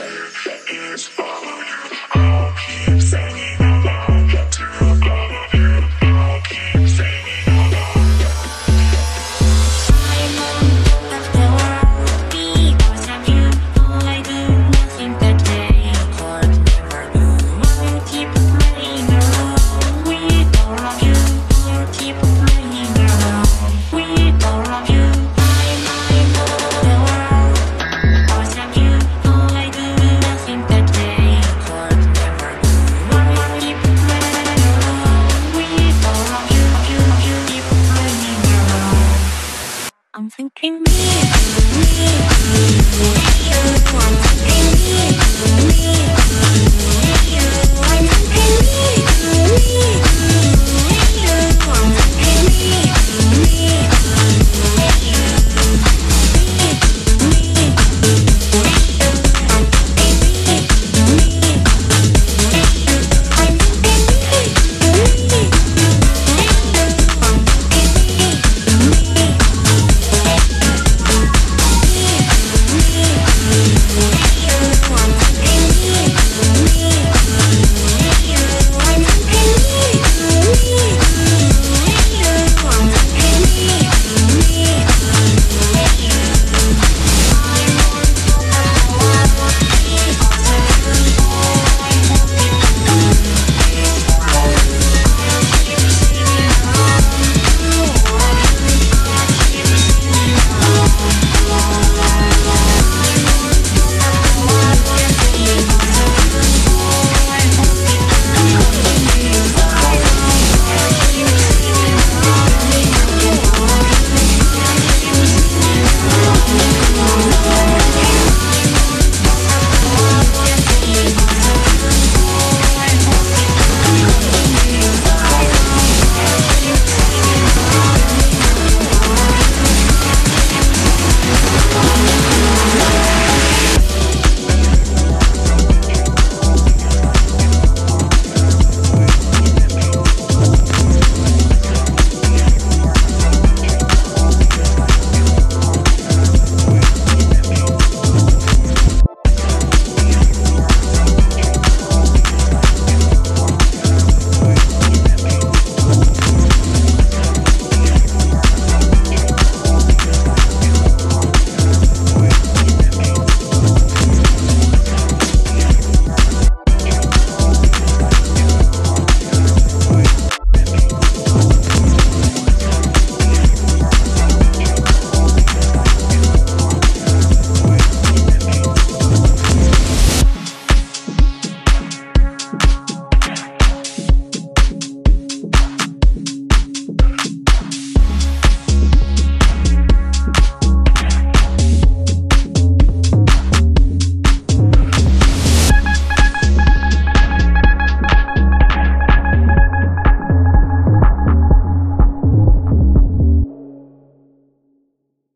is falling.